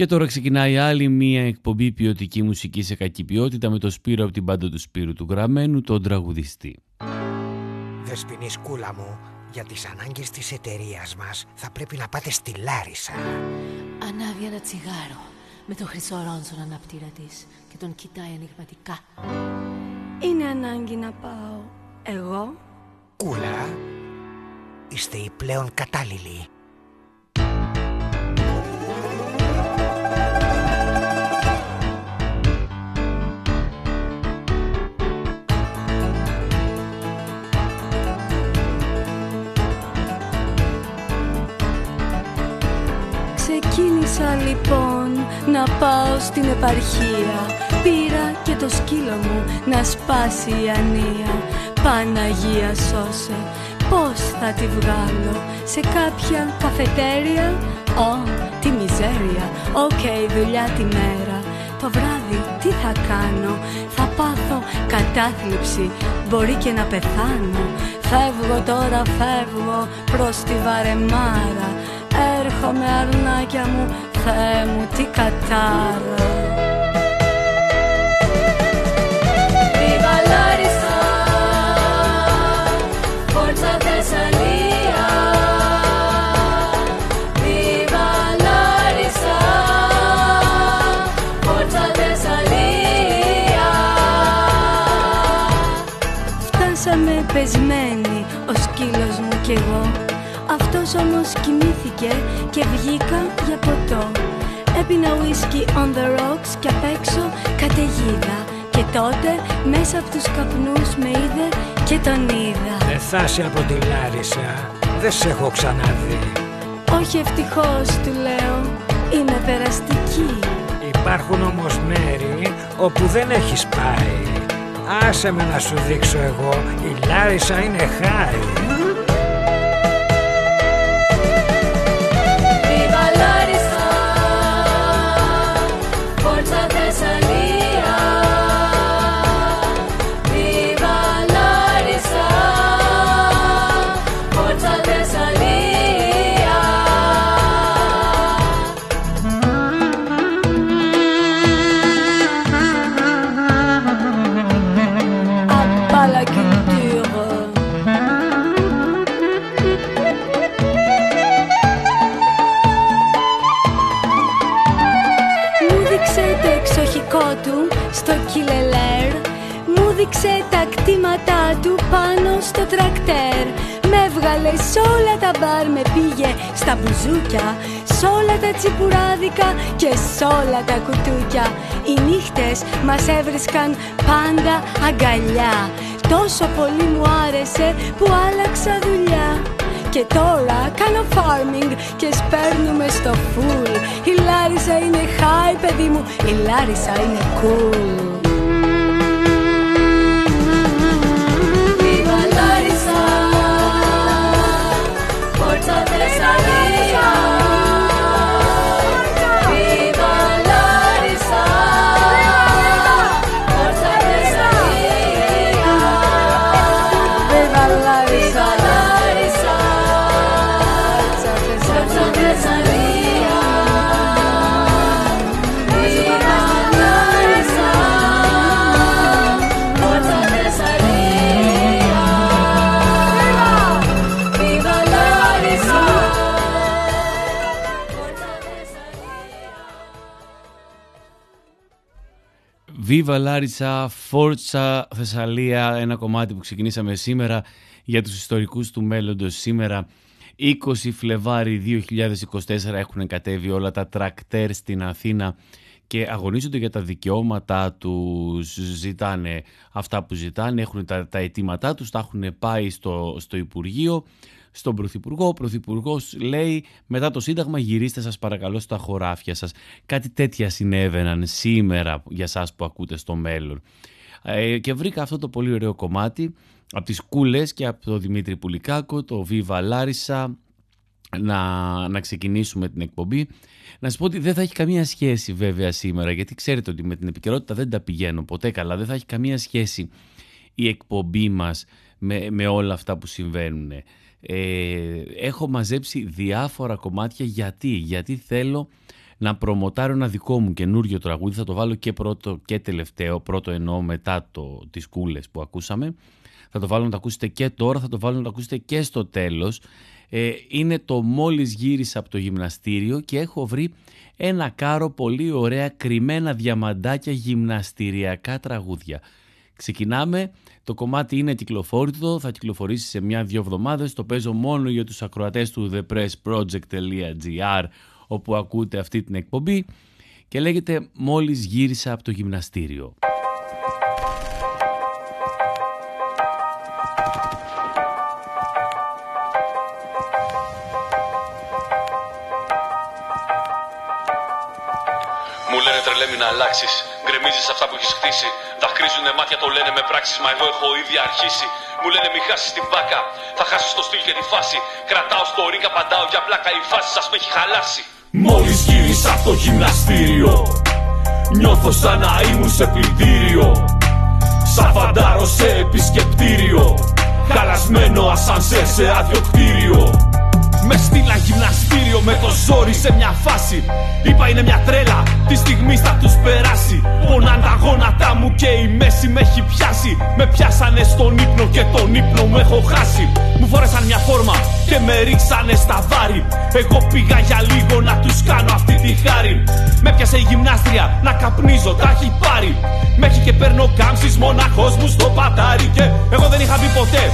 Και τώρα ξεκινάει άλλη μία εκπομπή ποιοτική μουσικής σε κακή ποιότητα με το Σπύρο από την πάντα του Σπύρου του Γραμμένου, τον τραγουδιστή. Δεσποινή σκούλα μου, για τις ανάγκες της εταιρείας μας θα πρέπει να πάτε στη Λάρισα. Ανάβει ένα τσιγάρο με το χρυσό ρόνζο αναπτήρα της και τον κοιτάει ανοιγματικά. Είναι ανάγκη να πάω εγώ. Κούλα, είστε οι πλέον κατάλληλοι. Ξεκίνησα λοιπόν να πάω στην επαρχία. Πήρα και το σκύλο μου να σπάσει η ανία. Παναγία σώσε, πώς θα τη βγάλω; Σε κάποια καφετέρια, ω, τη μιζέρια. Ok, okay, δουλειά τη μέρα. Το βράδυ τι θα κάνω; Θα πάθω κατάθλιψη. Μπορεί και να πεθάνω. Φεύγω τώρα φεύγω προς τη βαρεμάρα. Έρχομαι αρνάκια μου Βαλάριισά φόρθατε αλλή, βαλάρισα πόρτασα πεσμένοι μου και εγώ αυτός όμως κοιμήθηκε και βγήκα για ποτό. Έπινα whisky on the rocks και απ' έξω καταιγίδα. Και τότε μέσα από τους καπνούς με είδε και τον είδα. Δεν θα είσαι από τη Λάρισα, δεν σε έχω ξαναδεί. Όχι ευτυχώς του λέω, είμαι περαστική. Υπάρχουν όμως μέρη όπου δεν έχεις πάει. Άσε με να σου δείξω εγώ, η Λάρισα είναι χάρη πάνω στο τρακτέρ. Με έβγαλε σ' όλα τα μπαρ, με πήγε στα μπουζούκια. Σ' όλα τα τσιπουράδικα και σ' όλα τα κουτούκια. Οι νύχτες μας έβρισκαν πάντα αγκαλιά. Τόσο πολύ μου άρεσε που άλλαξα δουλειά. Και τώρα κάνω farming και σπέρνουμε στο full. Η Λάρισα είναι high παιδί μου, η Λάρισα είναι cool Viva Larissa, Forza Θεσσαλία, ένα κομμάτι που ξεκινήσαμε σήμερα για τους ιστορικούς του μέλλοντος. Σήμερα 20 Φλεβάρι 2024 έχουν κατέβει όλα τα τρακτέρ στην Αθήνα και αγωνίζονται για τα δικαιώματά τους, ζητάνε αυτά που ζητάνε, έχουν τα, τα αιτήματά τους, τα έχουν πάει στο, στο Υπουργείο στον Πρωθυπουργό. Ο Πρωθυπουργός λέει μετά το Σύνταγμα γυρίστε σας παρακαλώ στα χωράφια σας. Κάτι τέτοια συνέβαιναν σήμερα για σας που ακούτε στο μέλλον. Ε, και βρήκα αυτό το πολύ ωραίο κομμάτι από τις Κούλες και από τον Δημήτρη Πουλικάκο, το Viva Larissa, να, να ξεκινήσουμε την εκπομπή. Να σας πω ότι δεν θα έχει καμία σχέση βέβαια σήμερα, γιατί ξέρετε ότι με την επικαιρότητα δεν τα πηγαίνω ποτέ καλά, δεν θα έχει καμία σχέση η εκπομπή μας με, με όλα αυτά που συμβαίνουν. Ε, έχω μαζέψει διάφορα κομμάτια γιατί, γιατί θέλω να προμοτάρω ένα δικό μου καινούριο τραγούδι. Θα το βάλω και πρώτο και τελευταίο. Πρώτο εννοώ μετά το, τις κούλες που ακούσαμε. Θα το βάλω να το ακούσετε και τώρα, θα το βάλω να το ακούσετε και στο τέλος. Ε, είναι το μόλις γύρισα από το γυμναστήριο και έχω βρει ένα κάρο πολύ ωραία κρυμμένα διαμαντάκια γυμναστηριακά τραγούδια. Ξεκινάμε, το κομμάτι είναι κυκλοφόρητο, θα κυκλοφορήσει σε μια-δυο εβδομάδες, το παίζω μόνο για τους ακροατές του thepressproject.gr όπου ακούτε αυτή την εκπομπή και λέγεται «Μόλις γύρισα από το γυμναστήριο». τρελέμει να αλλάξεις. Γκρεμίζεις αυτά που έχεις χτίσει. Δακρύζουν μάτια, το λένε με πράξεις. Μα εγώ έχω ήδη αρχίσει. Μου λένε μη χάσεις την πάκα. Θα χάσει το στυλ και τη φάση. Κρατάω στο ρίκα, παντάω για πλάκα. Η φάση σας με έχει χαλάσει. Μόλις γύρισα από το γυμναστήριο. Νιώθω σαν να ήμουν σε πλυντήριο. Σαν φαντάρο σε επισκεπτήριο. Χαλασμένο ασανσέρ σε άδειο κτίριο. Με στείλα γυμναστήριο με το ζόρι σε μια φάση. Είπα είναι μια τρέλα, τη στιγμή θα τους περάσει. Πονάν τα γόνατά μου και η μέση με έχει πιάσει. Με πιάσανε στον ύπνο και τον ύπνο μου έχω χάσει. Μου φόρεσαν μια φόρμα και με ρίξανε στα βάρη. Εγώ πήγα για λίγο να τους κάνω αυτή τη χάρη. Με πιάσε η γυμνάστρια να καπνίζω, τα έχει πάρει. Με έχει και παίρνω κάμψεις μοναχός μου στο πατάρι. Και εγώ δεν είχα μπει ποτέ,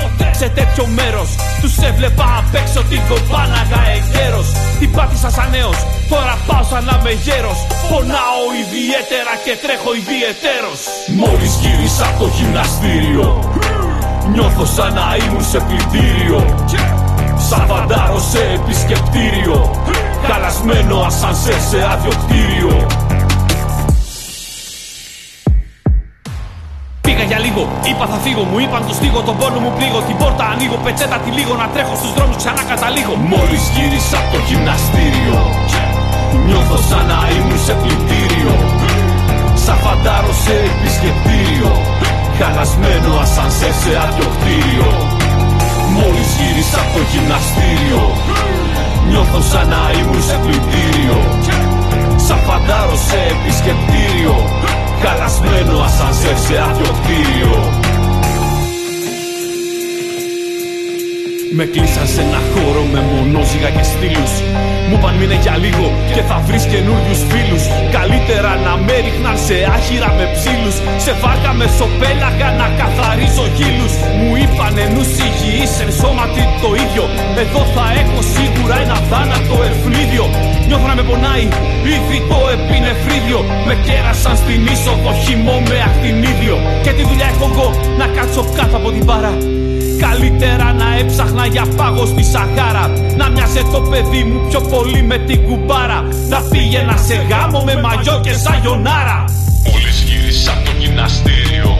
ποτέ σε τέτοιο μέρος. Τους έβλεπα απ' έξω την κομπάναγα εγκαίρος. Την πάτησα σαν νέος, τώρα πάω σαν να είμαι γέρο. Πονάω ιδιαίτερα και τρέχω ιδιαιτέρως. Μόλις γύρισα από το γυμναστήριο. Νιώθω σαν να ήμουν σε πλυντήριο Σαν φαντάρο σε επισκεπτήριο Καλασμένο ασανσέ σε άδειο κτίριο για λίγο, είπα θα φύγω. Μου είπαν το στίγω, τον πόνο μου πλήγω. Την πόρτα ανοίγω, πετσέτα τη λίγο. Να τρέχω στους δρόμους ξανά καταλήγω. Μόλις γύρισα από το γυμναστήριο Νιώθω σαν να ήμουν σε πλυντήριο. Σαν φαντάρο σε επισκεπτήριο Χαλασμένο ασανσέρ σε άδειο κτίριο Μόλις γύρισα από το γυμναστήριο Νιώθω σαν να ήμουν σε πλυντήριο. Σαν φαντάρο σε επισκεπτήριο Χαλασμένο ασανσέρ σε άδειο κτίριο Με κλείσαν σε ένα χώρο με μονόζυγα και στήλους. Μου είπαν μείνε για λίγο και θα βρεις καινούριους φίλους. Καλύτερα να με ρίχναν σε άχυρα με ψήλους. Σε βάρκα με σοπέλαγα να καθαρίζω γύλους. Μου είπαν νους υγιείς εν σώματι το ίδιο. Εδώ θα έχω σίγουρα ένα θάνατο ευνίδιο Νιώθω να με πονάει ήδη το επινεφρίδιο. Με κέρασαν στην είσοδο χυμό με ακτινίδιο Και τη δουλειά έχω εγώ να κάτσω κάτω από την παρά Καλύτερα να έψαχνα για πάγο στη Σαχάρα. Να μοιάζε το παιδί μου πιο πολύ με την κουμπάρα. Να πήγαινα σε γάμο με μαγιό και σαγιονάρα. Μόλις γύρισα από το γυμναστήριο.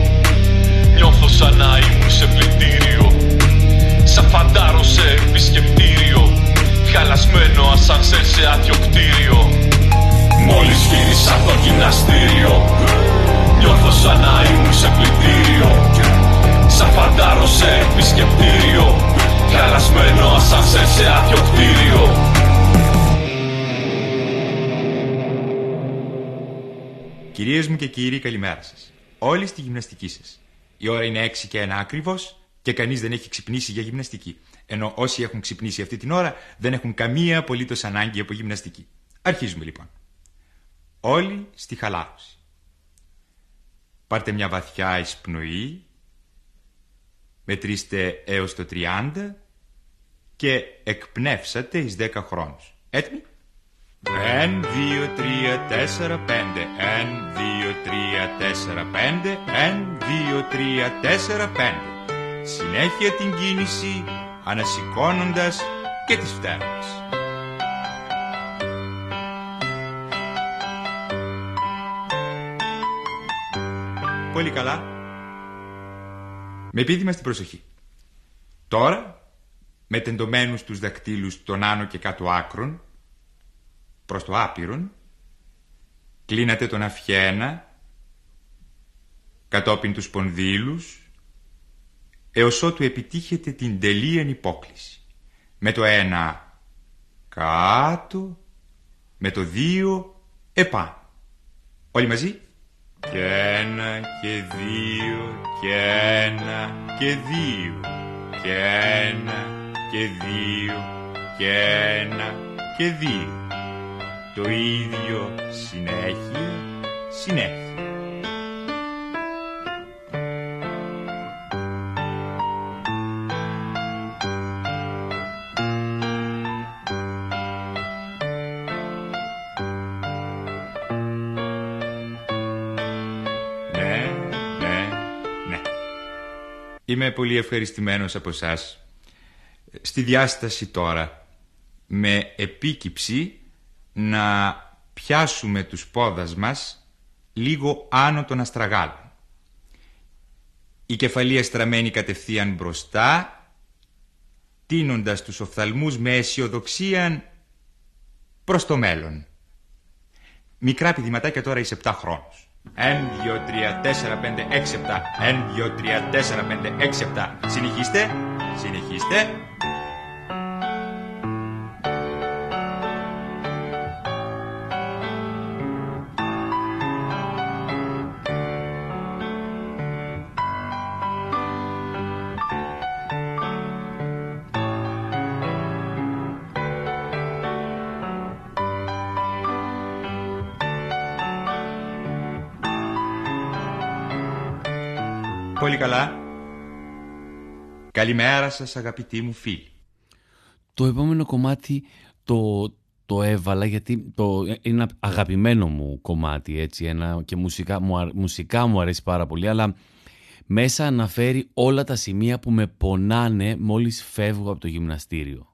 Νιώθω σαν να ήμουν σε πλυντήριο. Σαν φαντάρο σε επισκεπτήριο. Χαλασμένο ασανσέρ σε άδειο κτίριο. Μόλις γύρισα από το γυμναστήριο Νιώθω σαν να ήμουν σε πλυντήριο Σαν φαντάρο σε επισκεπτήριο Καλασμένο ασανσέρ σε άδειο κτίριο Κυρίες μου και κύριοι καλημέρα σας Όλοι στη γυμναστική σας Η ώρα είναι 6 και 1 ακριβώς και κανείς δεν έχει ξυπνήσει για γυμναστική. Ενώ όσοι έχουν ξυπνήσει αυτή την ώρα δεν έχουν καμία απολύτως ανάγκη από γυμναστική. Αρχίζουμε λοιπόν. Όλοι στη χαλάρωση. Πάρτε μια βαθιά εισπνοή μετρήστε έως το 30 και εκπνεύσατε εις 10 χρόνους. Έτοιμοι; 1, 2, 3, 4, 5 1, 2, 3, 4, 5 1, 2, 3, 4, 5 Συνέχεια την κίνηση ανασηκώνοντας και τις φτέρνες. Πολύ καλά με επίδημα στην προσοχή. Τώρα, με τεντωμένους τους δακτύλους των άνω και κάτω άκρων, προς το άπειρον, κλείνατε τον αφιένα, κατόπιν τους πονδύλους, έως ότου επιτύχετε την τελείαν υπόκληση. Με το ένα κάτω, Με το δύο επάνω. Όλοι μαζί; Και ένα και δύο και ένα και δύο και ένα και δύο και ένα και δύο. Το ίδιο συνέχεια, συνέχεια. Πολύ ευχαριστημένος από εσάς. Στη διάσταση τώρα, με επίκυψη να πιάσουμε τους πόδας μας λίγο άνω των αστραγάλων. Η κεφαλή στραμμένη κατευθείαν μπροστά, τίνοντας τους οφθαλμούς με αισιοδοξία προς το μέλλον. Μικρά πηδηματάκια τώρα εις 7 χρόνους. 1, 2, 3, 4, 5, 6, 7. 1, 2, 3, 4, 5, 6, 7. Συνεχίστε. Συνεχίστε. Καλά. Καλημέρα σας αγαπητοί μου φίλοι. Το επόμενο κομμάτι το, το έβαλα γιατί το, είναι ένα αγαπημένο μου κομμάτι έτσι, ένα, και μουσικά μου, αρ- μουσικά μου αρέσει πάρα πολύ αλλά μέσα αναφέρει όλα τα σημεία που με πονάνε μόλις φεύγω από το γυμναστήριο.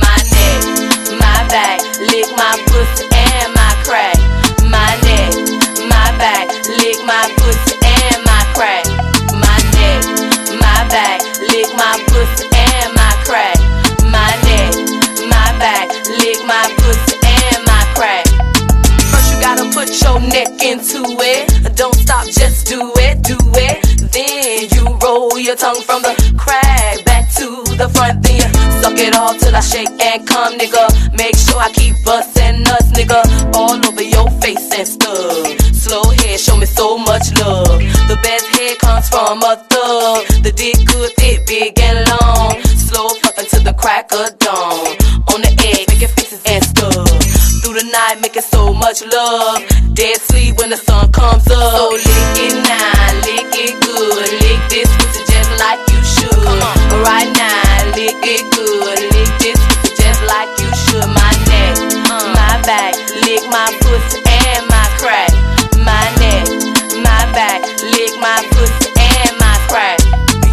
My neck, my back, lick my pussy and my crack. My neck, my back, lick my pussy and my crack. My neck, my back, lick my pussy and my crack. My neck, my back, lick my pussy and my crack. First you gotta put your neck into it. Don't stop, just do it, do it. Then you roll your tongue from the it all till I shake and come, nigga. Make sure I keep busting nuts, nigga, all over your face and stuff. Slow head, show me so much love. The best head comes from a thug. The dick good, thick, big and long. Slow fucking to the crack of dawn. On the edge, making faces and stuff. Through the night, making so much love. Dead sleep when the sun comes up. So lick it now, lick it good. Lick this pussy just like you should. Come on. Right now, lick my pussy and my crack. My neck, my back, lick my pussy and my crack.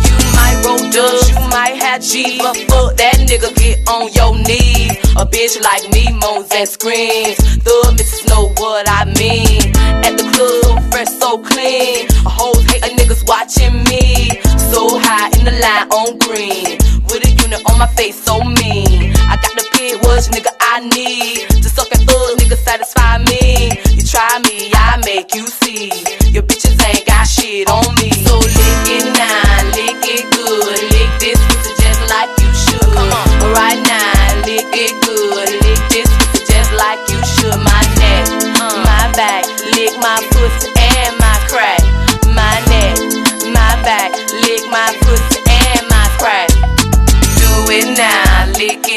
You might roll dubs, you might have G, but fuck that nigga, get on your knees. A bitch like me moans and screams. The missus know what I mean. At the club, fresh, so clean. A hoes hate a niggas watching me. So high in the line on green. With a unit on my face, so mean. I got the pig was nigga I need. To suck and thug, nigga satisfy me. You try me, I make you see. Your bitches ain't got shit on me.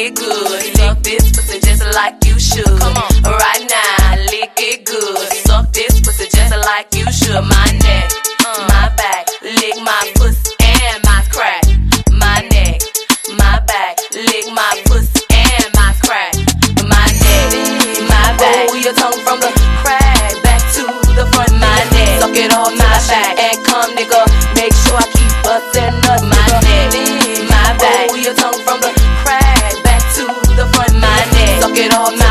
It good. Suck this pussy just like you should. Come on. Right now, lick it good. Suck this pussy just like you should. My neck, uh. my back, lick my pussy and my crack. My neck, my back, lick my pussy and my crack. My neck, my oh, back. Roll your tongue from the crack back to the front. My neck, suck it all my back and come, nigga. Make sure I keep busting nuts. My neck, my oh, back. Roll your tongue it all my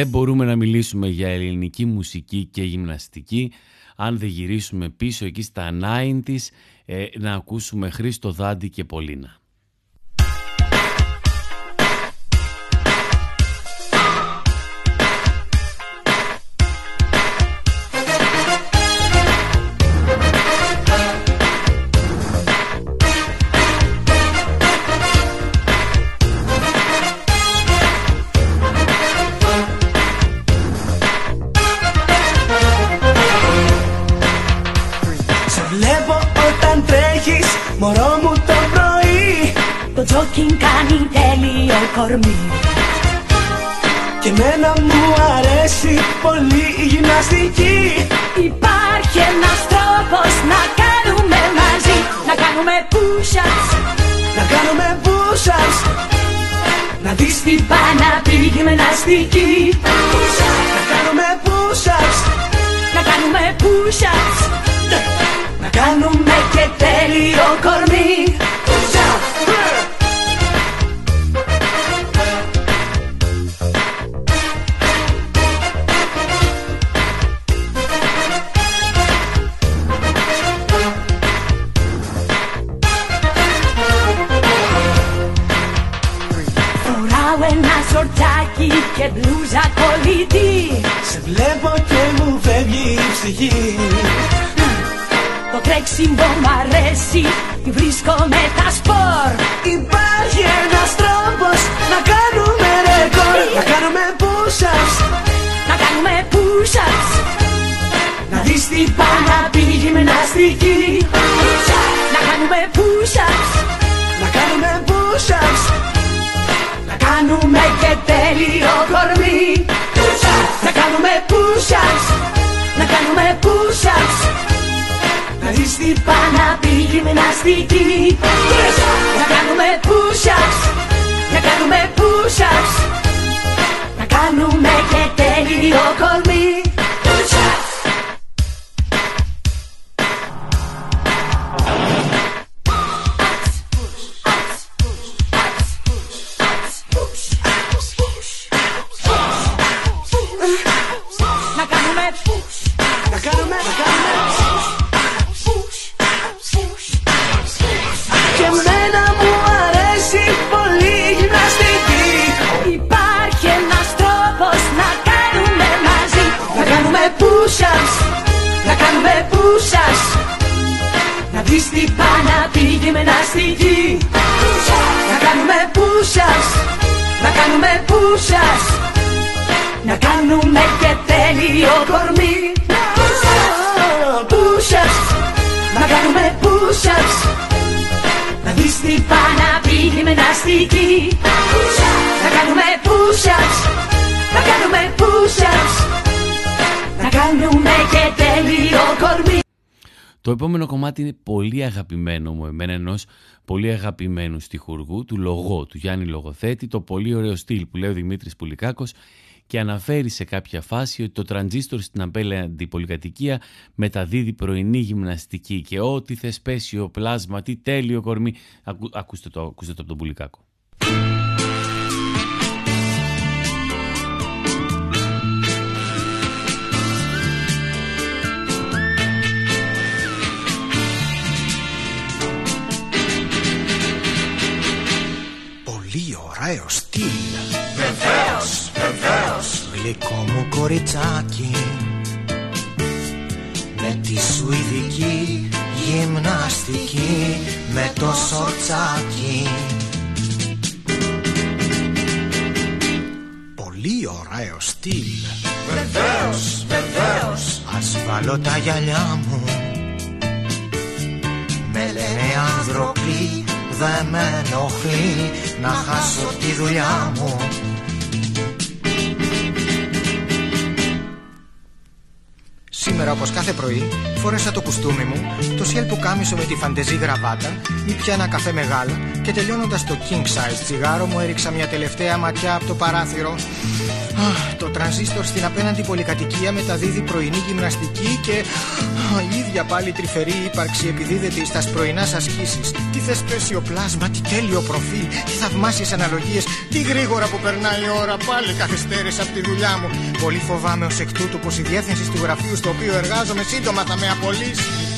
Δεν μπορούμε να μιλήσουμε για ελληνική μουσική και γυμναστική αν δεν γυρίσουμε πίσω εκεί στα 90's ε, να ακούσουμε Χρήστο Δάντη και Πολίνα. Κορμί Και εμένα μου αρέσει πολύ η γυμναστική. Υπάρχει ένας τρόπος να κάνουμε μαζί. Να κάνουμε push-ups. Να κάνουμε push-ups. Να δεις τι πάει να πει η γυμναστική. Να κάνουμε push-ups. Να κάνουμε push-ups. Να κάνουμε και τέλειο κορμί push-ups Να κάνουμε push-ups Να δεις τι πάει να πει η γυμναστική Να κάνουμε push-ups Να κάνουμε push-ups Να κάνουμε και τέλειο κορμί. Push-ups Να κάνουμε push-ups Να δεις τι πάει να πει η γυμναστική Να κάνουμε push-ups Να κάνουμε push-ups Να κάνουμε και τέλειο κορμί Το επόμενο κομμάτι είναι πολύ αγαπημένο μου εμένα ενός πολύ αγαπημένου στιχουργού του λογό του Γιάννη Λογοθέτη το πολύ ωραίο στυλ που λέει ο Δημήτρης Πουλικάκος και αναφέρει σε κάποια φάση ότι το τραντζίστορ στην απέλαντη πολυκατοικία μεταδίδει πρωινή γυμναστική και ό,τι θεσπέσιο πλάσμα, τι τέλειο κορμί. Ακού, ακούστε, το, ακούστε το από τον Πουλικάκο. Πολύ ωραίο στυλ Βεβαίως, βεβαίως. Γλυκό μου κοριτσάκι Με τη σουηδική γυμναστική Με το σορτσάκι. Πολύ ωραίο στυλ Βεβαίως, βεβαίως. Ας βάλω τα γυαλιά μου Με λένε άνθρωποι δεν με ενοχλεί να χάσω τη δουλειά μου Σήμερα όπως κάθε πρωί φόρεσα το κουστούμι μου, το σιέλ που κάμισο με τη φαντεζή γραβάτα, ήπια ένα καφέ μεγάλο και τελειώνοντας το king size τσιγάρο μου έριξα μια τελευταία ματιά από το παράθυρο. Το τρανζίστορ στην απέναντι πολυκατοικία μεταδίδει πρωινή γυμναστική και η ίδια πάλι τρυφερή ύπαρξη επιδίδεται στα πρωινά ασκήσει. Τι θεσπέσιο πλάσμα, τι τέλειο προφίλ, τι θαυμάσιες αναλογίες, τι γρήγορα που περνάει η ώρα. Πάλι καθυστέρησα από τη δουλειά μου. Πολύ φοβάμαι ως εκ τούτου πως η διεύθυνση του γραφείου στο οποίο εργάζομαι σύντομα θα με απολύσει.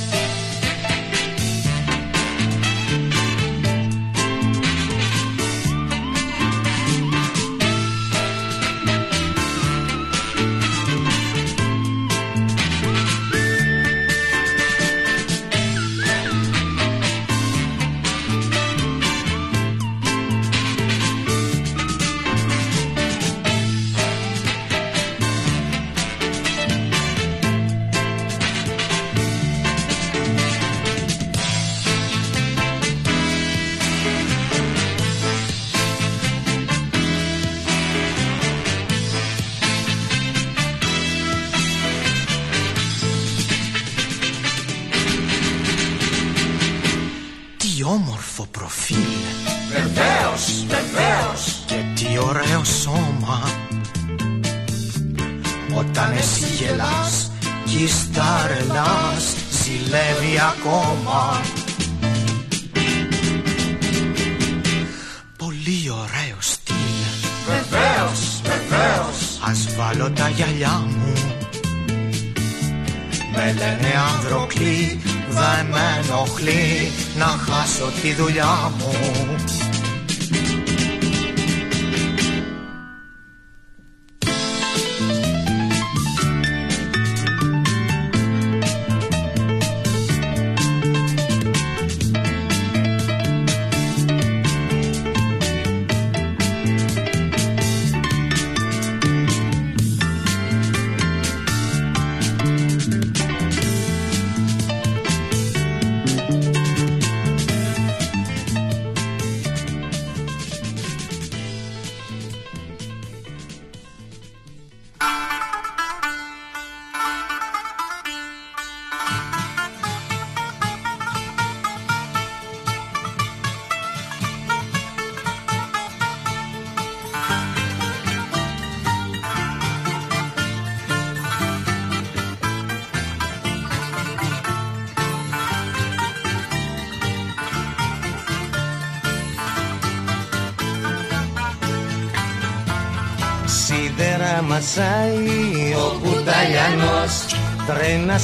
Τη δουλειά μου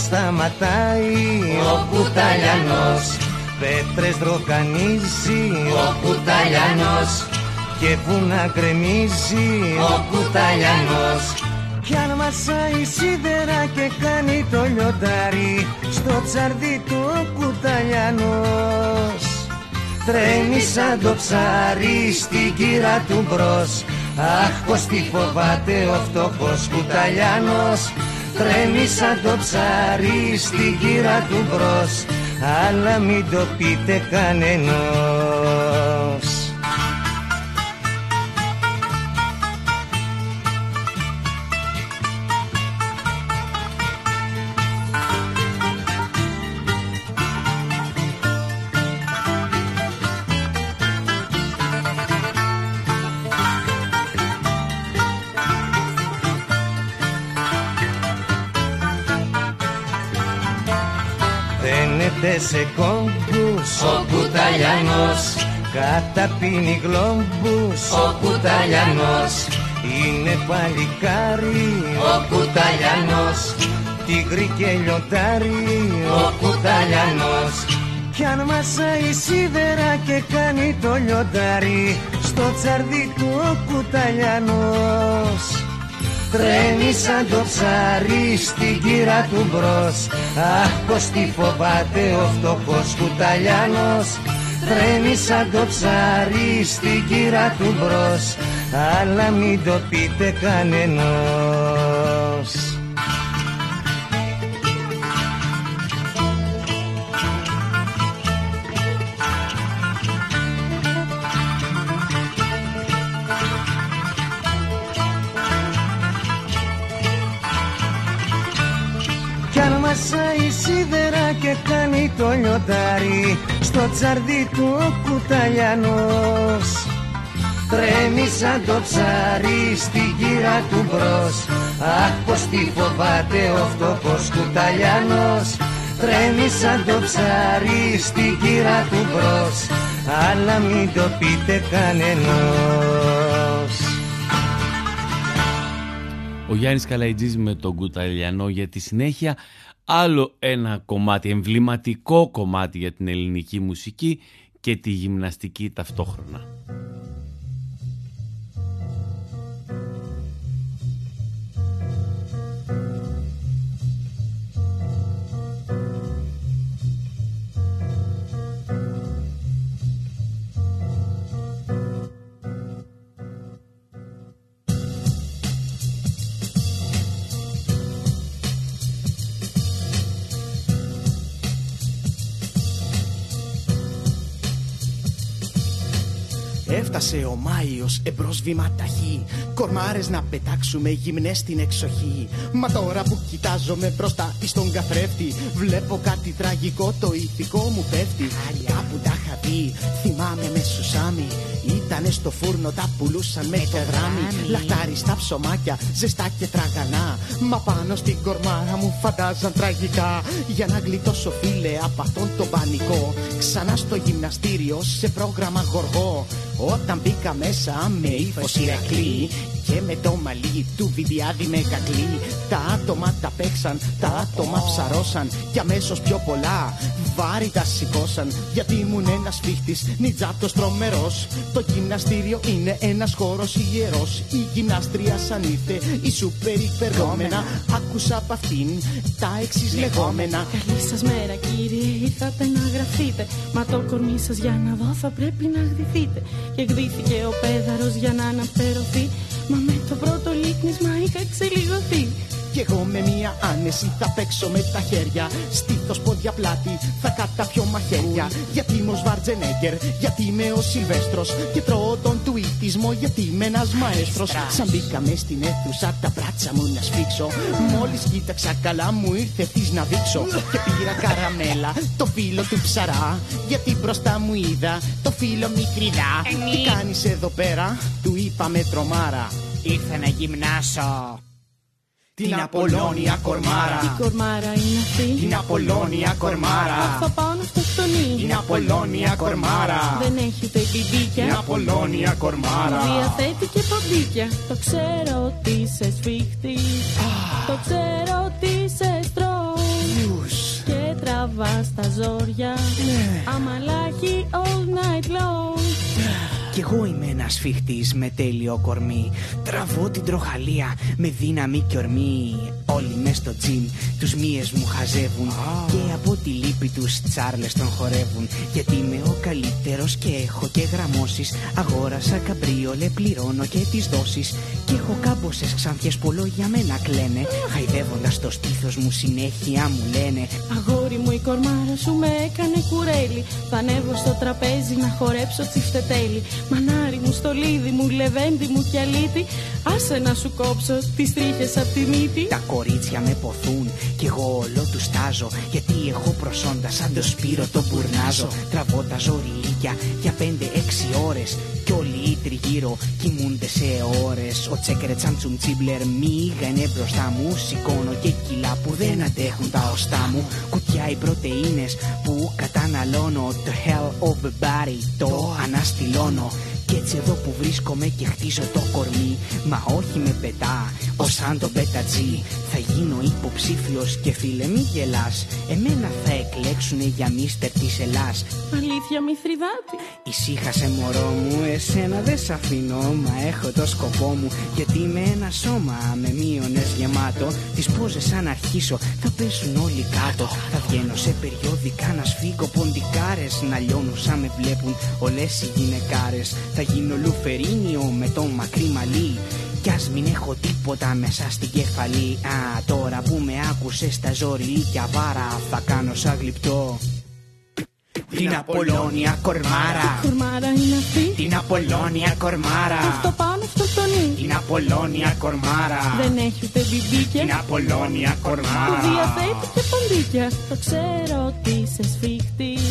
σταματάει ο Κουταλιανός. Πέτρες δροκανίζει ο Κουταλιανός. Και βουνά γκρεμίζει ο Κουταλιανός. Κι αν μασάει σίδερα και κάνει το λιοντάρι Στο τσαρδί του ο Κουταλιανός. Τρέμει σαν το ψάρι στην κύρα του μπρος. Αχ πως τι φοβάται ο φτωχός κουταλιάνος Τρέμει σαν το ψάρι στην κύρα του μπρος Αλλά μην το πείτε κανενός σε κόμπους Ο Κουταλιανός. Καταπίνει γλόμπους Ο Κουταλιανός. Είναι παλικάρι Ο Κουταλιανός. Τίγρη και λιοντάρι Ο Κουταλιανός. Κι αν μασάει σίδερα και κάνει το λιοντάρι Στο τσαρδί του ο Κουταλιανός Τρέμει σαν το ψάρι στην κύρα του μπρος. Αχ πως τη φοβάται ο φτωχός κουταλιάνος Τρέμει σαν το ψάρι στην κύρα του μπρος. Αλλά μην το πείτε κανενός το λιοντάρι στο τσαρδί του ο κουταλιανός Τρέμει σαν το ψάρι στην κύρα του μπρος. Αχ πως τη φοβάται ο φτωχός κουταλιανός. Τρέμει σαν το ψάρι στην κύρα του μπρος. Αλλά μην το πείτε κανενός. Ο Γιάννης Καλαϊτζής με τον Κουταλιανό για τη συνέχεια άλλο ένα κομμάτι, εμβληματικό κομμάτι για την ελληνική μουσική και τη γυμναστική ταυτόχρονα. Έφτασε ο Μάιος εμπρός βήμα ταχύ. Κορμάρες να πετάξουμε γυμνές στην εξοχή. Μα τώρα που κοιτάζομαι μπροστά της στον καθρέφτη Βλέπω κάτι τραγικό το ηθικό μου πέφτει. Κάπου τα είχα δει θυμάμαι με σουσάμι. Ήτανε στο φούρνο τα πουλούσαν με το δράμι. Λαχτάρι στα ψωμάκια ζεστά και τραγανά. Μα πάνω στην κορμάρα μου φαντάζαν τραγικά. Για να γλιτώσω φίλε από αυτόν τον πανικό. Ξανά στο γυμναστήριο σε πρόγραμμα γοργό όταν μπήκα μέσα με ύφος Ηρακλή και με το μαλλί του βιντιάδι με κακλή. Τα άτομα τα παίξαν, τα άτομα ψαρώσαν. Και αμέσως πιο πολλά βάρη τα σηκώσαν. Γιατί ήμουν ένας φίχτης, νιτζάτος τρομερός. Το γυμναστήριο είναι ένας χώρος ιερός. Η γυμνάστρια σαν ήρθε, η σου περιφερόμενα Άκουσα από αυτήν τα εξής λεγόμενα. Καλή σας μέρα κύριε, ήρθατε να γραφτείτε Μα το κορμί σας για να δω θα πρέπει να γδυθείτε Και γδύθηκε ο πέδαρος για να αναπτερωθεί Μα με το πρώτο λίκνισμα είχα εξελιγωθεί κι εγώ με μία άνεση θα παίξω με τα χέρια. Στήθος πόδια πλάτη θα καταπιώ μαχαίρια. Γιατί είμαι ο Σβαρτζενέγκερ, γιατί είμαι ο Σιλβέστρος. Και τρώω τον τουίτισμο γιατί είμαι ένας μαέστρος. Σαν μπήκα μες στην αίθουσα τα μπράτσα μου να σφίξω. Μόλις κοίταξα καλά μου ήρθε τη να δείξω. Και πήρα καραμέλα, το φίλο του ψαρά. Γιατί μπροστά μου είδα το φίλο μικριδά. Τι κάνεις εδώ πέρα, του είπα με τρομάρα. Ήρθα να γυμνάσω. Την Απολώνια κορμάρα. Η κορμάρα είναι αυτή; Την Απολώνια κορμάρα. Θα πάω να αυτοκτονεί. Την Απολώνια κορμάρα. Δεν έχετε μπιμπίκια. Την Απολώνια κορμάρα. Διαθέτει και ποντίκια. Το ξέρω ότι είσαι σφίχτη. Το ξέρω ότι είσαι στρong. Και τραβάς τα ζόρια. Αμαλάχη all night long. Κι εγώ είμαι ένας φιχτής με τέλειο κορμί. Τραβώ την τροχαλία με δύναμη και ορμή. Όλοι μες στο τζιμ τους μύες μου χαζεύουν. Και από τη λύπη τους τσάρλες τον χορεύουν. Γιατί είμαι ο καλύτερος και έχω και γραμμώσεις. Αγόρασα καμπρίολε, πληρώνω και τις δόσεις. Και έχω κάμποσες ξανθιές που για μένα κλαίνε. Χαϊδεύοντας το στήθος μου συνέχεια μου λένε. Αγόρι μου η κορμάρα σου με έκανε κουρέλι. Θα ανέβω στο τραπέζι να χορέψω τσιφτετέλι. Μανάρι μου, στολίδι μου, λεβέντι μου και αλήτη. Άσε να σου κόψω τις τρίχες απ' τη μύτη. Τα κορίτσια με ποθούν κι εγώ όλο τους στάζω. Γιατί έχω προσόντα σαν το σπύρο το μπουρνάζω. Τραβώ τα ζωρίλια για πέντε-έξι ώρες. Κι όλοι οι τριγύρω κοιμούνται σε ώρες. Ο τσέκρε τσάμτσουμ τσίμπλερ μίγανε μπροστά μου. Σηκώνω και κιλά που δεν αντέχουν τα οστά μου. Κουτιά οι πρωτεΐνες που καταναλώνω. Το hell of a body το αναστηλώνω. Κι έτσι εδώ που βρίσκομαι και χτίζω το κορμί. Μα όχι με πετά, ως σαν το πετατζή Θα γίνω υποψήφιος και φίλε μη γελάς. Εμένα θα εκλέξουνε για μίστερ της Ελλάς. Αλήθεια μη θρυδάτη Ησύχασε μωρό μου, εσένα δεν σ' αφήνω Μα έχω το σκοπό μου. Γιατί είμαι ένα σώμα Με μείονες γεμάτο Τις πόζες αν αρχίσω θα πέσουν όλοι κάτω. Θα βγαίνω σε περιόδικα να σφίγγω ποντικάρες Να λιώνουν σαν με βλέπουν όλες οι γυναικάρες. Θα γίνω λουφερίνιο με το μακρύ μαλλί κι ας μην έχω τίποτα μέσα στην κεφαλή Α, τώρα που με άκουσες στα ζωριλίκια βάρα Θα κάνω σαν γλυπτό την Απολώνια κορμάρα. Η κορμάρα είναι αυτή; Την Απολώνια κορμάρα. Αυτό πάνω αυτό το νι. Είναι Απολώνια κορμάρα. Δεν έχει ούτε μπιμπίκια. Είναι Απολώνια Που κορμάρα. διαθέτει και ποντίκια. Το ξέρω ότι είσαι σφίχτης.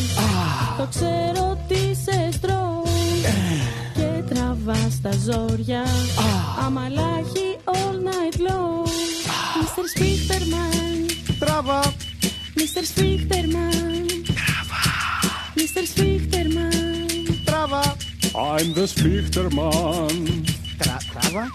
Το ξέρω ότι σε στρώει. Και τραβάς τα ζόρια. Αμαλάχη all night long. Mr. Spichterman. Τράβα. Mr. Spichterman. Mr. Spichterman. Τράβα. I'm the Spichterman. Τρα, τράβα.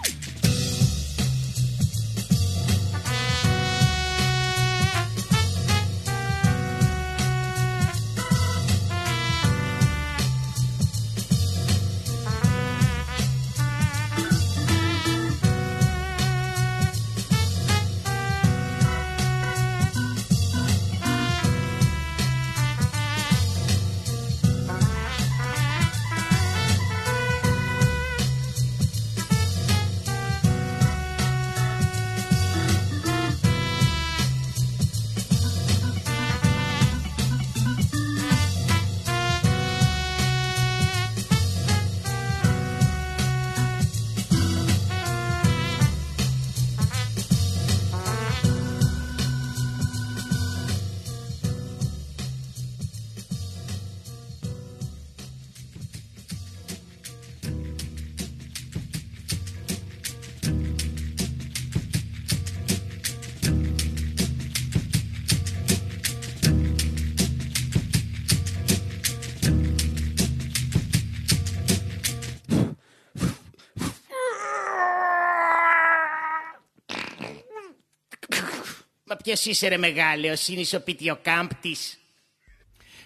Μα ποιος είσαι ρε μεγάλος, είναι ο πιτιοκάμπτης.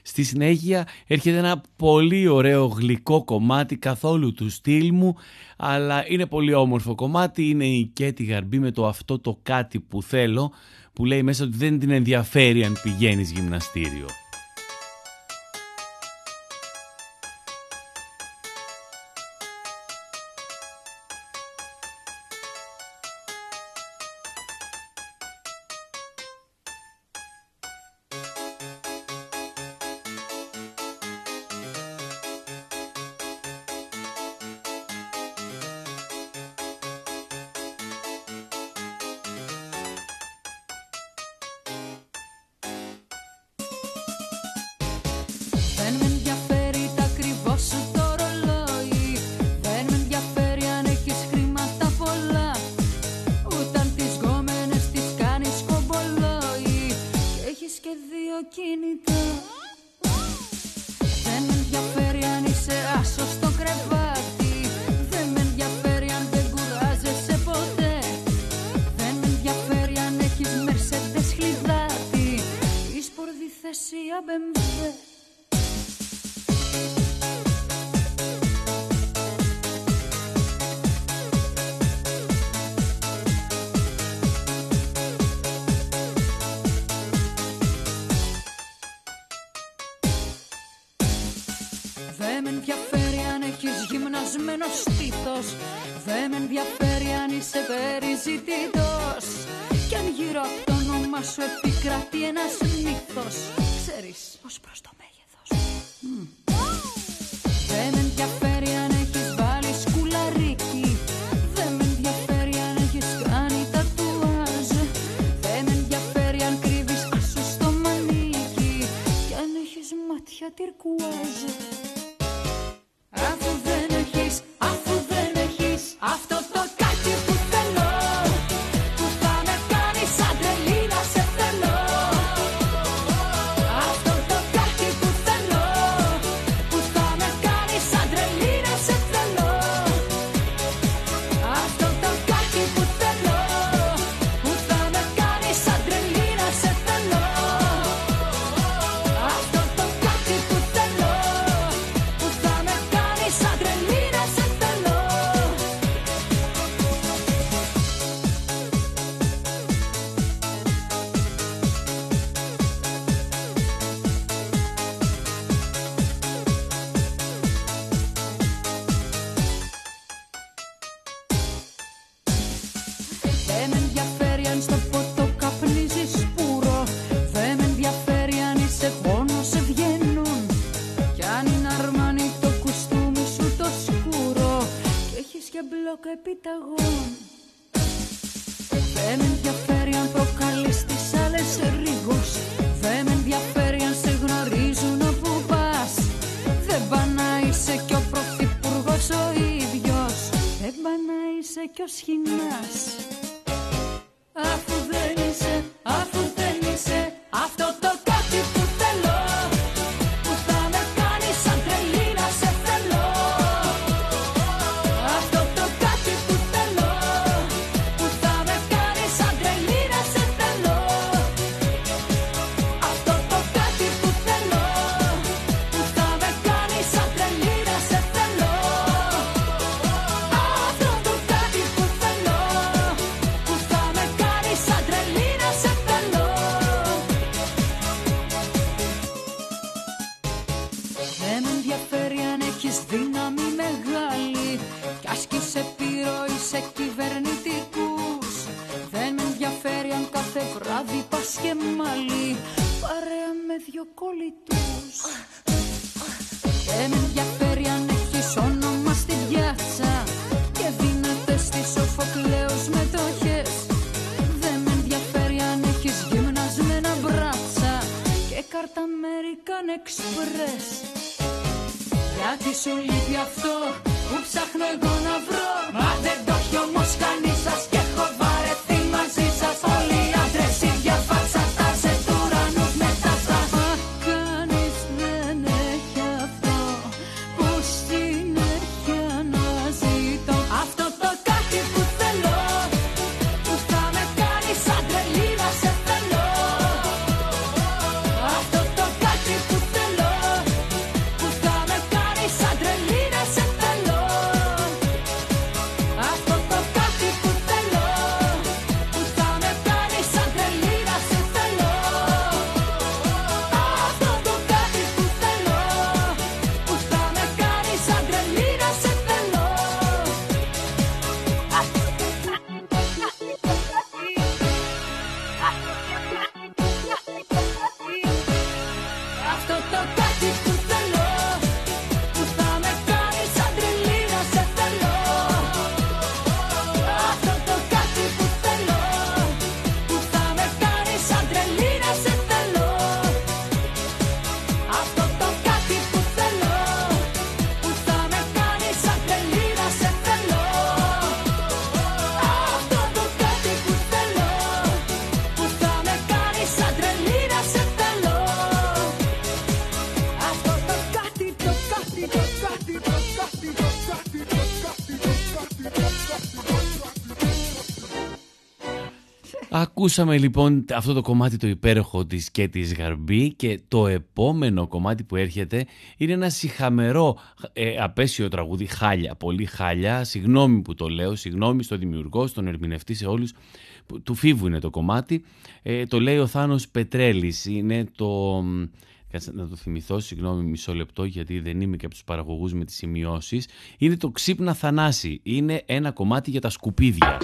Στη συνέχεια έρχεται ένα πολύ ωραίο γλυκό κομμάτι καθόλου του στυλ μου αλλά είναι πολύ όμορφο κομμάτι είναι η Κέτη Γαρμπή με το αυτό το κάτι που θέλω που λέει μέσα ότι δεν την ενδιαφέρει αν πηγαίνεις γυμναστήριο. Δεν με ενδιαφέρει αν έχεις γυμνασμένο στήθος. Δεν με ενδιαφέρει αν είσαι περιζητητός. Κι αν γύρω από το όνομα σου επικρατεί ένας μύθος. Ξέρεις ως προς το Δεν με ενδιαφέρει αν προκαλείς τις άλλες ρίγος Δεν με ενδιαφέρει αν σε γνωρίζουν όπου πας. Δεν πά να είσαι κι ο πρωθυπουργός ο ίδιος. Δεν πά να είσαι κι ο σχοινάς Ακούσαμε λοιπόν αυτό το κομμάτι το υπέροχο της και της Γαρμπή και το επόμενο κομμάτι που έρχεται είναι ένα συχαμερό ε, απέσιο τραγούδι, χάλια, πολύ χάλια, συγγνώμη που το λέω, συγγνώμη στο δημιουργό, στον ερμηνευτή, σε όλους, που- του Φίβου είναι το κομμάτι, ε, το λέει ο Θάνος Πετρέλης, είναι το... Κάτσε να το θυμηθώ, συγγνώμη μισό λεπτό γιατί δεν είμαι και από τους παραγωγούς με τις σημειώσεις. Είναι το «Ξύπνα Θανάση». Είναι ένα κομμάτι για τα σκουπίδια.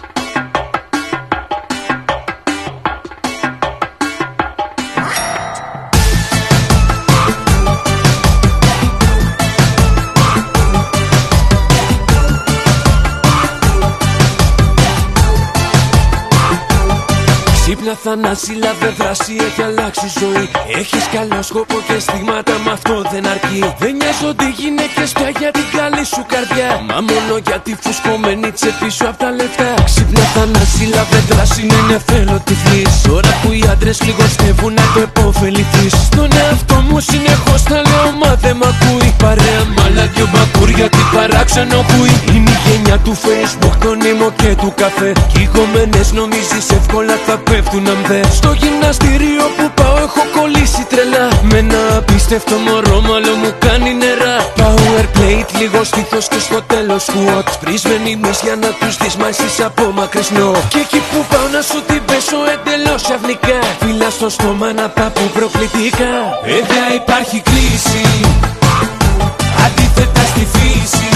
Θανάση, λαβε δράση, έχει αλλάξει η ζωή. Έχεις καλό σκοπό και στιγμάτα, μα αυτό δεν αρκεί. Δεν νοιάζονται οι γυναίκες πια για την καλή σου καρδιά. Μα μόνο για τη φουσκωμένη τσέπη σου απ' τα λεφτά. Ξύπνα θανάση, λαβε δράση, ναι ναι θέλω τυφλής Τώρα που οι άντρες λιγοστεύουν να το επωφεληθείς. Στον εαυτό μου συνεχώς τα λέω μα δεν μ' ακούει Παρέα μ' άλλα δυο μπακούρια τι παράξενο χουί Είναι. Η γενιά του facebook, τον ήμο και του καφέ. Κι οι κομμένες νομίζεις εύκολα θα πέφτουν αν δε Στο γυμναστήριο που πάω έχω κολλήσει τρελά. Με ένα απίστευτο μωρό μάλλον μου κάνει νερά. Power plate, λίγο στήθος και στο τέλος squat. Σπρισμένη μυς για να τους δεις μα εσείς από μακρισνό Και εκεί που πάω να σου την πέσω εντελώς αυνικά Φύλλα στο στόμα να πάπου προκλητικά. Βέβαια υπάρχει κλίση. Αντίθετα στη φύση.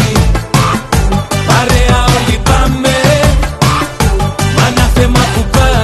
Παρέα όλοι πάμε. Μα ένα θέμα που πάμε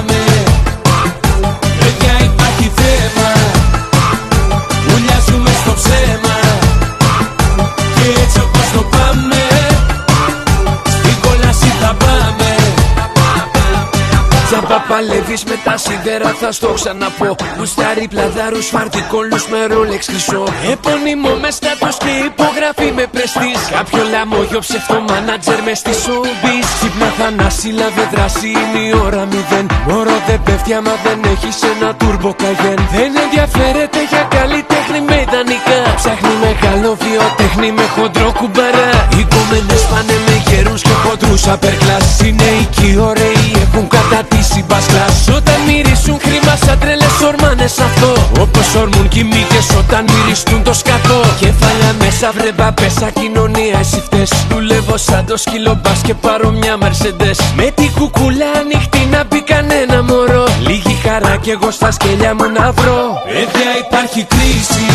παλεύεις με τα σίδερα θα στο ξαναπώ. Γουστάρι πλαδάρους φαρτικόλους με ρόλεξ χρυσό. Επώνυμο μες στάτους και υπογραφή με πρεστής. Κάποιο λαμόγιο ψευτό μάνατζερ μες στη showbiz Ξύπνα θανάση λαβε δράση είναι η ώρα μηδέν. Μωρό δεν πέφτει άμα δεν έχεις ένα τουρμπο καγέν. Δεν ενδιαφέρεται για καλλιτέχνη με ιδανικά. Ψάχνει μεγάλο βιοτέχνη με χοντρό κουμπαρά. Οι κόμενες πάνε με γερούς και χοντρούς απερκλάς Είναι εκεί ωραίοι έχουν κατατήσει μπασκλάς Όταν μυρίσουν χρήμα σαν τρελές ορμάνες αυτό. Όπως ορμούν κι οι μύγες όταν μυριστούν το σκατό. Κεφάλια μέσα βρε πέσα κοινωνία εσύ φταίς. Δουλεύω σαν το σκύλο μπας και πάρω μια μερσεντές Με την κουκούλα ανοιχτή να μπει κανένα μωρό. Λίγη χαρά κι εγώ στα σκέλια μου να βρω. Παιδιά υπάρχει κρίση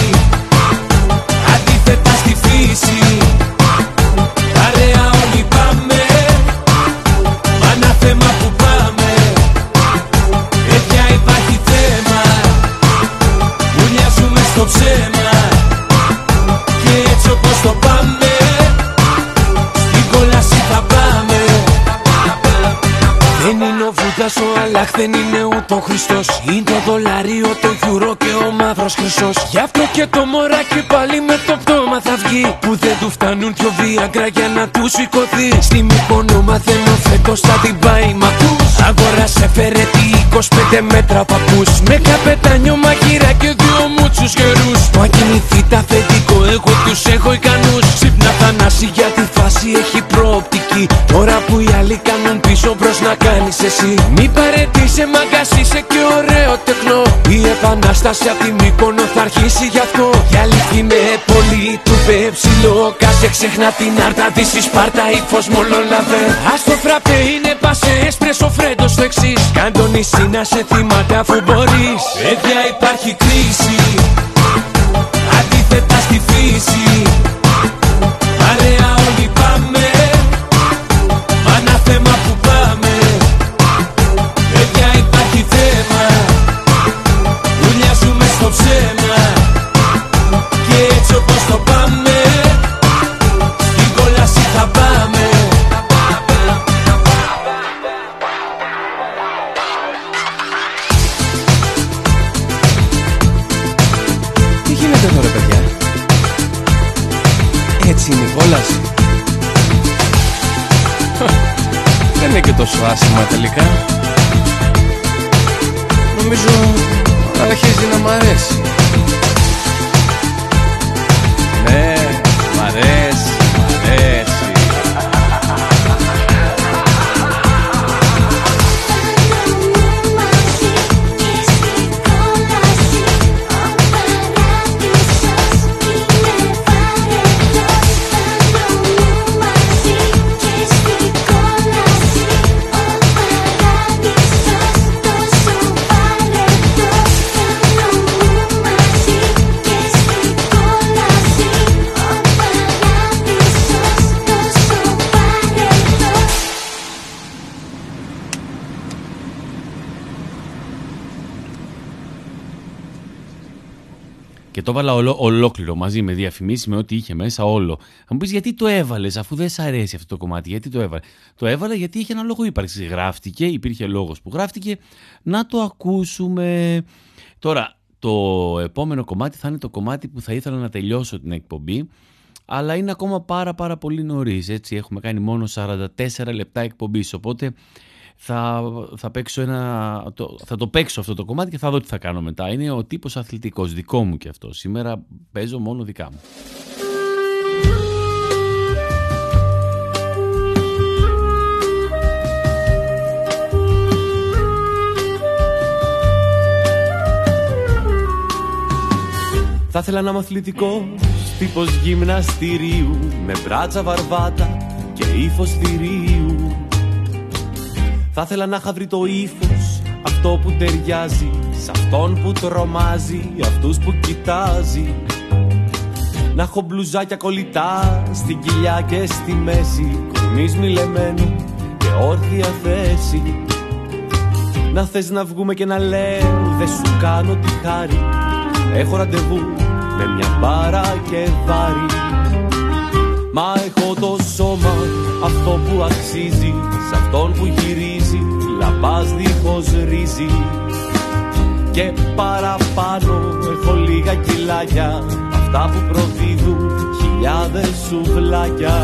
θέμα που πάμε. Παιδιά υπάρχει θέμα. Ουλιάζουμε στο ψέμα είναι ο Βούδας ο Αλλάχ δεν είναι ούτε ο Χριστός. Είναι το δολάριο, το γιουρό και ο μαύρος χρυσός Γι' αυτό και το μωράκι πάλι με το πτώμα θα βγει. Που δεν του φτάνουν πιο βίαγκρα για να του σηκωθεί. Στη Μύκονο μαθαίνω φέτος θα την πάει μ' ακούς. Αγόρασε φέρε τι 25 μέτρα παππούς. Με καπετάνιο μαγείρα και δύο μούτσους γερούς Που αν κινηθεί τα αφεντικό εγώ τους έχω ικανούς. Ξύπνα θανάση για τη φάση έχει προοπτική. Τώρα που οι άλλοι κάνουν πίσω μπρος να κάνεις εσύ. Μη παρετήσει μαγκάς είσαι και ωραίο τεχνό. Η επανάσταση απ' τη Μύκονο θα αρχίσει γι' αυτό. Η αλήθεια είναι πολύ του πεψιλό Κάσε ξεχνά την άρτα της η Σπάρτα ή φως μολόλαβε Ας το φραπέ είναι πασέ εσπρέσο φρέντος στο εξής. Κάν το νησί να σε θυμάται αφού μπορείς. Παιδιά υπάρχει κρίση. Αντίθετα στη φύση. Παρέα Ουλιάζουμε στο ψέμα Και έτσι όπως το πάμε Στην κόλαση θα πάμε. Τι γίνεται τώρα παιδιά; Έτσι είναι η κόλαση. Δεν είναι και τόσο άσχημα τελικά. Νομίζω αρχίζει να μ' αρέσει το έβαλα ολο- ολόκληρο μαζί με διαφημίσεις, με ό,τι είχε μέσα, όλο. Θα μου πεις γιατί το έβαλες, αφού δεν σ' αρέσει αυτό το κομμάτι, γιατί το έβαλες; Το έβαλα γιατί είχε ένα λόγο ύπαρξης. Γράφτηκε, υπήρχε λόγος που γράφτηκε, να το ακούσουμε. Τώρα, το επόμενο κομμάτι θα είναι το κομμάτι που θα ήθελα να τελειώσω την εκπομπή. Αλλά είναι ακόμα πάρα πάρα πολύ νωρίς. Έτσι, έχουμε κάνει μόνο 44 λεπτά εκπομπής. Οπότε θα, θα, παίξω ένα, το, θα το παίξω αυτό το κομμάτι και θα δω τι θα κάνω μετά. Είναι ο τύπος αθλητικός, δικό μου και αυτό. Σήμερα παίζω μόνο δικά μου. Θα ήθελα να είμαι αθλητικός τύπος γυμναστηρίου Με μπράτσα βαρβάτα και ύφος θηρίου Θα ήθελα να είχα βρει το ύφος Αυτό που ταιριάζει Σε αυτόν που τρομάζει Αυτούς που κοιτάζει. Να έχω μπλουζάκια κολλητά Στην κοιλιά και στη μέση Κορμής μιλεμένο και όρθια θέση. Να θες να βγούμε και να λέω Δεν σου κάνω τη χάρη Έχω ραντεβού με μια μπάρα και βάρη Μα έχω το σώμα αυτό που αξίζει Σε αυτόν που γυρίζει να πας δίχως ρύζι. Και παραπάνω έχω λίγα κιλάκια αυτά που προδίδουν χιλιάδες σουβλάκια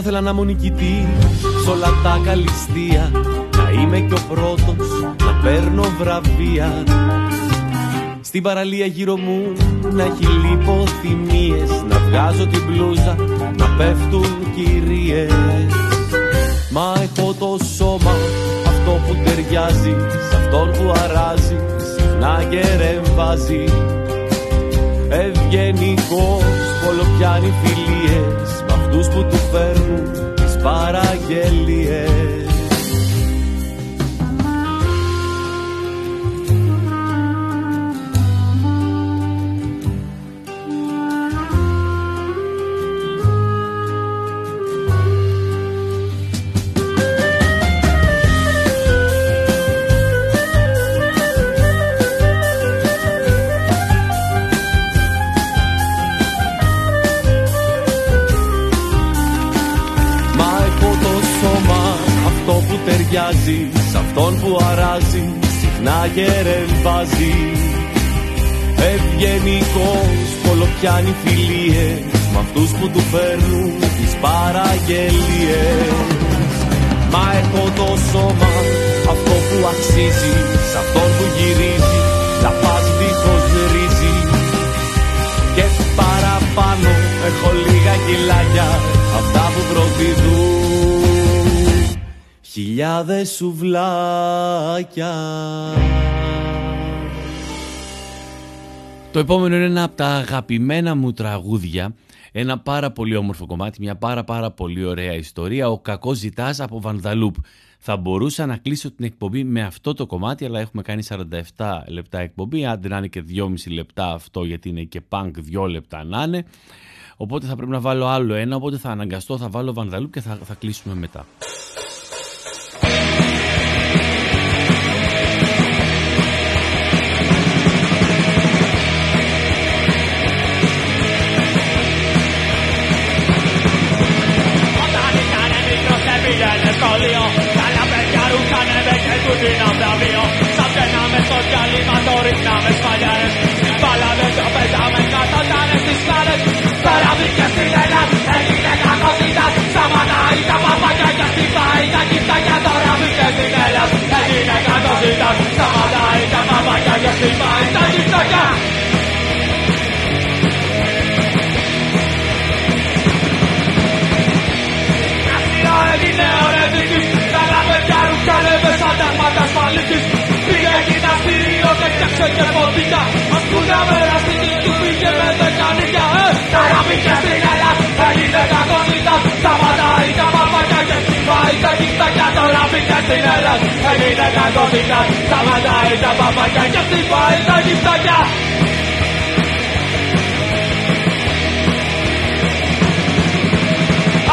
Θα ήθελα να μου νικητή σ' όλα τα καλυστία. Να είμαι και ο πρώτος να παίρνω βραβεία. Στην παραλία γύρω μου να έχει λιποθυμίες. Να βγάζω την μπλούζα να πέφτουν κυρίες. Μα έχω το σώμα αυτό που ταιριάζει Σ' αυτόν που αράζει συχνά και ρεμβάζει Ευγενικός πολλοπιάνει φιλίες. Μ' αυτούς που του φέρνουν τις παραγγελίες που ταιριάζει Σ' αυτόν που αράζει συχνά και ρεμβάζει Ευγενικός πολλοπιάνει φιλίες Μ' αυτούς που του φέρνουν τις παραγγελίες. Μα έχω το σώμα αυτό που αξίζει Σ' αυτόν που γυρίζει τα πας δίχως ρύζι Και παραπάνω έχω λίγα κιλάκια Αυτά που προδίδουν χιλιάδες σουβλάκια Το επόμενο είναι ένα από τα αγαπημένα μου τραγούδια. Ένα πάρα πολύ όμορφο κομμάτι, μια πάρα πάρα πολύ ωραία ιστορία. Ο κακός ζητάς από Βανδαλούπ. Θα μπορούσα να κλείσω την εκπομπή με αυτό το κομμάτι, αλλά έχουμε κάνει 47 λεπτά εκπομπή. Άντε να είναι και 2,5 λεπτά αυτό, γιατί είναι και punk 2 λεπτά να είναι. Οπότε θα πρέπει να βάλω άλλο ένα, οπότε θα αναγκαστώ, θα βάλω Βανδαλούπ και θα, θα κλείσουμε μετά. Έπηγαινε σχολείο Καλά παιδιά ρούχανε με και του δίναν βραβείο Σαν βγαίναμε στο διάλειμμα το ρίχναμε σφαλιάρες Μπάλαμε το πέταμε κάτω τάνε στις σκάλες Τώρα μπήκε στην Ελλάδα έγινε κακοσίτας Σταματάει τα παπάκια και χτυπάει τα κυφτάκια Τώρα μπήκε στην Ελλάδα έγινε κακοσίτας Σταματάει τα παπάκια και χτυπάει τα κυφτάκια Αστείο έγινε ο τάγματα ασφαλίτης Πήγε γυμναστήριο και φτιάξε και ποντίκια Ας πούνε μεραστική του πήγε με δεκανίκια Ε, τώρα πήγε στην Ελλάδα έγινε κακοσίτας Σταματάει τα παπάκια και χτυπάει τα γυφτάκια Τώρα πήγε στην Ελλάδα έγινε κακοσίτας Σταματάει τα παπάκια και χτυπάει τα γυφτάκια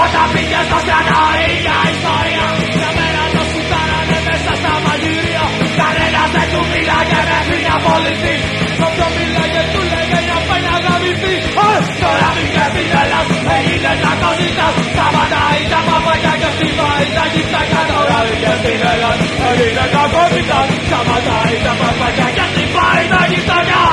Όταν πήγε στο στρατό ίδια Κανένας δεν του μίλαγε μέχρι να απολυθεί Όποιο μίλαγε του λέγε για πάει να γαμηθεί Ε, Τώρα πήγε στην Ελλάδα έγινε κακοσίτας Σταματάει τα παπάκια και χτυπάει τα γυφτάκια Τώρα πήγε στην Ελλάδα έγινε κακοσίτας Σταματάει τα παπάκια και χτυπάει τα γυφτάκια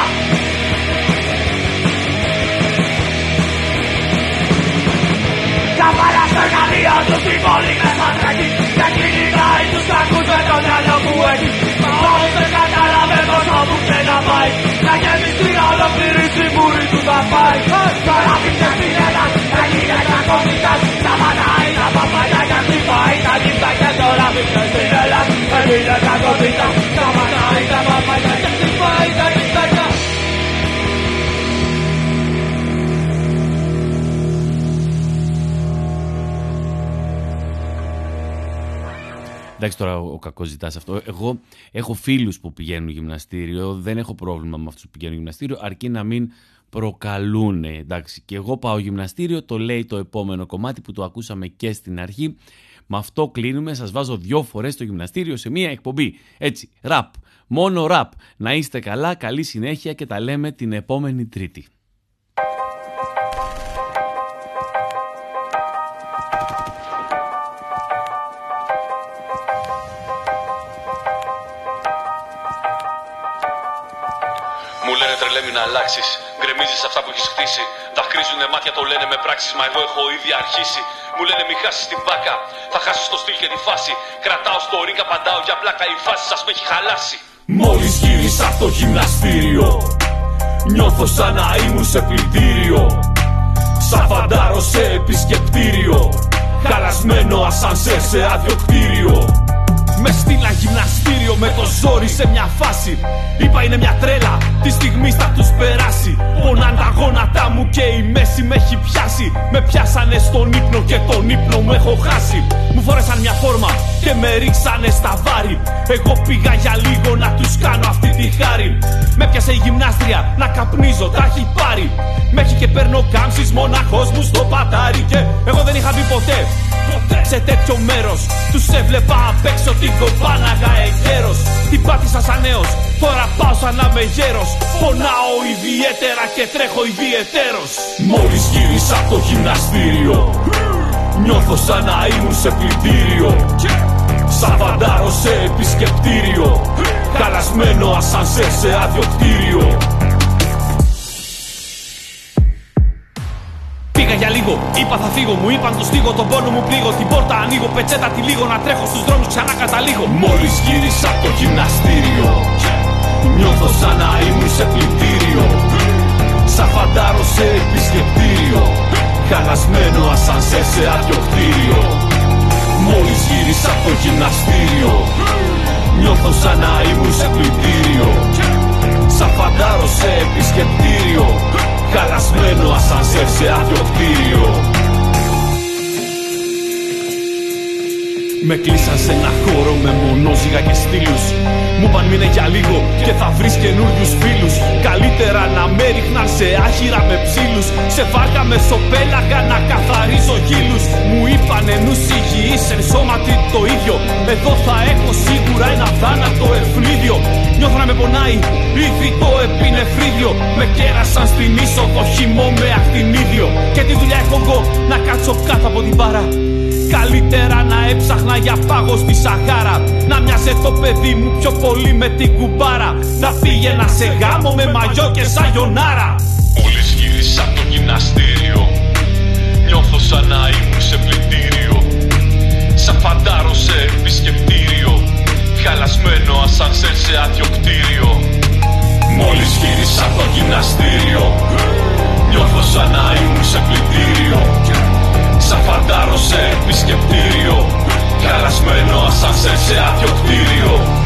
Καβάλα στο εργαλείο του στην πόλη μέσα τρέχει Και κυνηγάει τους κακούς με το μυαλό που έχει Μα όμως δεν κατάλαβε πόσο που και να πάει. Να γεμίσει ολοκλήρη σιγούρη του θα πάει. Τώρα πήγε στην Ελλάδα έγινε κακότητας Σταματάει τα παπάγια και χτυπάει τα γύφτα Και τώρα πήγε στην Ελλάδα έγινε κακότητας Σταματάει τα παπάγια Εντάξει τώρα ο κακός ζητάς αυτό. Εγώ έχω φίλους που πηγαίνουν γυμναστήριο. Δεν έχω πρόβλημα με αυτούς που πηγαίνουν γυμναστήριο, αρκεί να μην προκαλούν. Εντάξει, και εγώ πάω γυμναστήριο, το λέει το επόμενο κομμάτι που το ακούσαμε και στην αρχή. Με αυτό κλείνουμε. Σας βάζω δυο φορές στο γυμναστήριο σε μία εκπομπή. Έτσι, ραπ. Μόνο ραπ. Να είστε καλά, καλή συνέχεια και τα λέμε την επόμενη Τρίτη. Αλλάξεις. Γκρεμίζεις αυτά που έχεις χτίσει. Δακρύζουνε μάτια το λένε με πράξεις. Μα εγώ έχω ήδη αρχίσει. Μου λένε μην χάσεις την μπάκα. Θα χάσεις το στυλ και τη φάση. Κρατάω στο ring, απαντάω για πλάκα. Η φάση σας με έχει χαλάσει. Μόλις γύρισα από το γυμναστήριο Νιώθω σαν να ήμουν σε πλυντήριο Σαν φαντάρο σε επισκεπτήριο Χαλασμένο ασανσέρ σε άδειο κτίριο Με στείλα γυμναστήριο με το ζόρι σε μια φάση. Είπα είναι μια τρέλα, τη στιγμή θα τους περάσει Πονάν τα γόνατά μου και η μέση με έχει πιάσει. Με πιάσανε στον ύπνο και τον ύπνο μου έχω χάσει. Μου φόρεσαν μια φόρμα και με ρίξανε στα βάρη. Εγώ πήγα για λίγο να τους κάνω αυτή τη χάρη. Με πιάσε η γυμνάστρια να καπνίζω, τα έχει πάρει. Με έχει και παίρνω κάμψεις μοναχός μου στο πατάρι. Και εγώ δεν είχα μπει ποτέ σε τέτοιο μέρος. Τους έβλεπα απ' έξω την κομπάναγα εγκαίρος. Την πάτησα σαν νέος, τώρα πάω σαν να είμαι γέρος. Πονάω ιδιαίτερα και τρέχω ιδιαιτέρως. Μόλις γύρισα από το γυμναστήριο Νιώθω σαν να ήμουν σε πλυντήριο. Σαν φαντάρο σε επισκεπτήριο Χαλασμένο ασανσέρ σε άδειο κτίριο Πήγα για λίγο, είπα θα φύγω. Μου είπαν το στίγω, τον πόνο μου πλήγω. Την πόρτα ανοίγω, πετσέτα τη λίγο να τρέχω στους δρόμους ξανά καταλήγω. Μόλις γύρισα από το γυμναστήριο, νιώθω σαν να ήμουν σε πλυντήριο. Σαν φαντάρο σε επισκεπτήριο. Χαλασμένο ασανσέρ σε άδειο κτίριο. Μόλις γύρισα από το γυμναστήριο, νιώθω σαν να ήμουν σε πλυντήριο. Σαν φαντάρο σε επισκεπτήριο. Χαλασμένο ασανσέρ σε άδειο κτίριο Με κλείσαν σε ένα χώρο με μονόζυγα και στήλους. Μου είπαν μείνε για λίγο και θα βρεις καινούριους φίλους. Καλύτερα να με ρίχναν σε άχυρα με ψήλους. Σε βάρκα με σοπέλαγα να καθαρίζω γύλους. Μου είπανε νους υγιής εν σώματι το ίδιο. Εδώ θα έχω σίγουρα ένα θάνατο ευνίδιο. Νιώθω να με πονάει ήδη το επινεφρίδιο. Με κέρασαν στην είσοδο χυμό με ακτινίδιο. Και τη δουλειά έχω εγώ να κάτσω κάτω από την παρά Καλύτερα να έψαχνα για πάγο στη Σαχάρα. Να μοιάζε το παιδί μου πιο πολύ με την κουμπάρα. Να πήγαινα σε γάμο με μαγιό και σαγιονάρα. Μόλις γύρισα από το γυμναστήριο Νιώθω σαν να ήμουν σε πλυντήριο. Σαν φαντάρο σε επισκεπτήριο Χαλασμένο ασανσέρ σε άδειο κτίριο Μόλις γύρισα από το γυμναστήριο Νιώθω σαν να ήμουν σε πλυντήριο Σαν φαντάρο σε επισκεπτήριο Καλασμένο ασανσέρ σε άδειο κτίριο.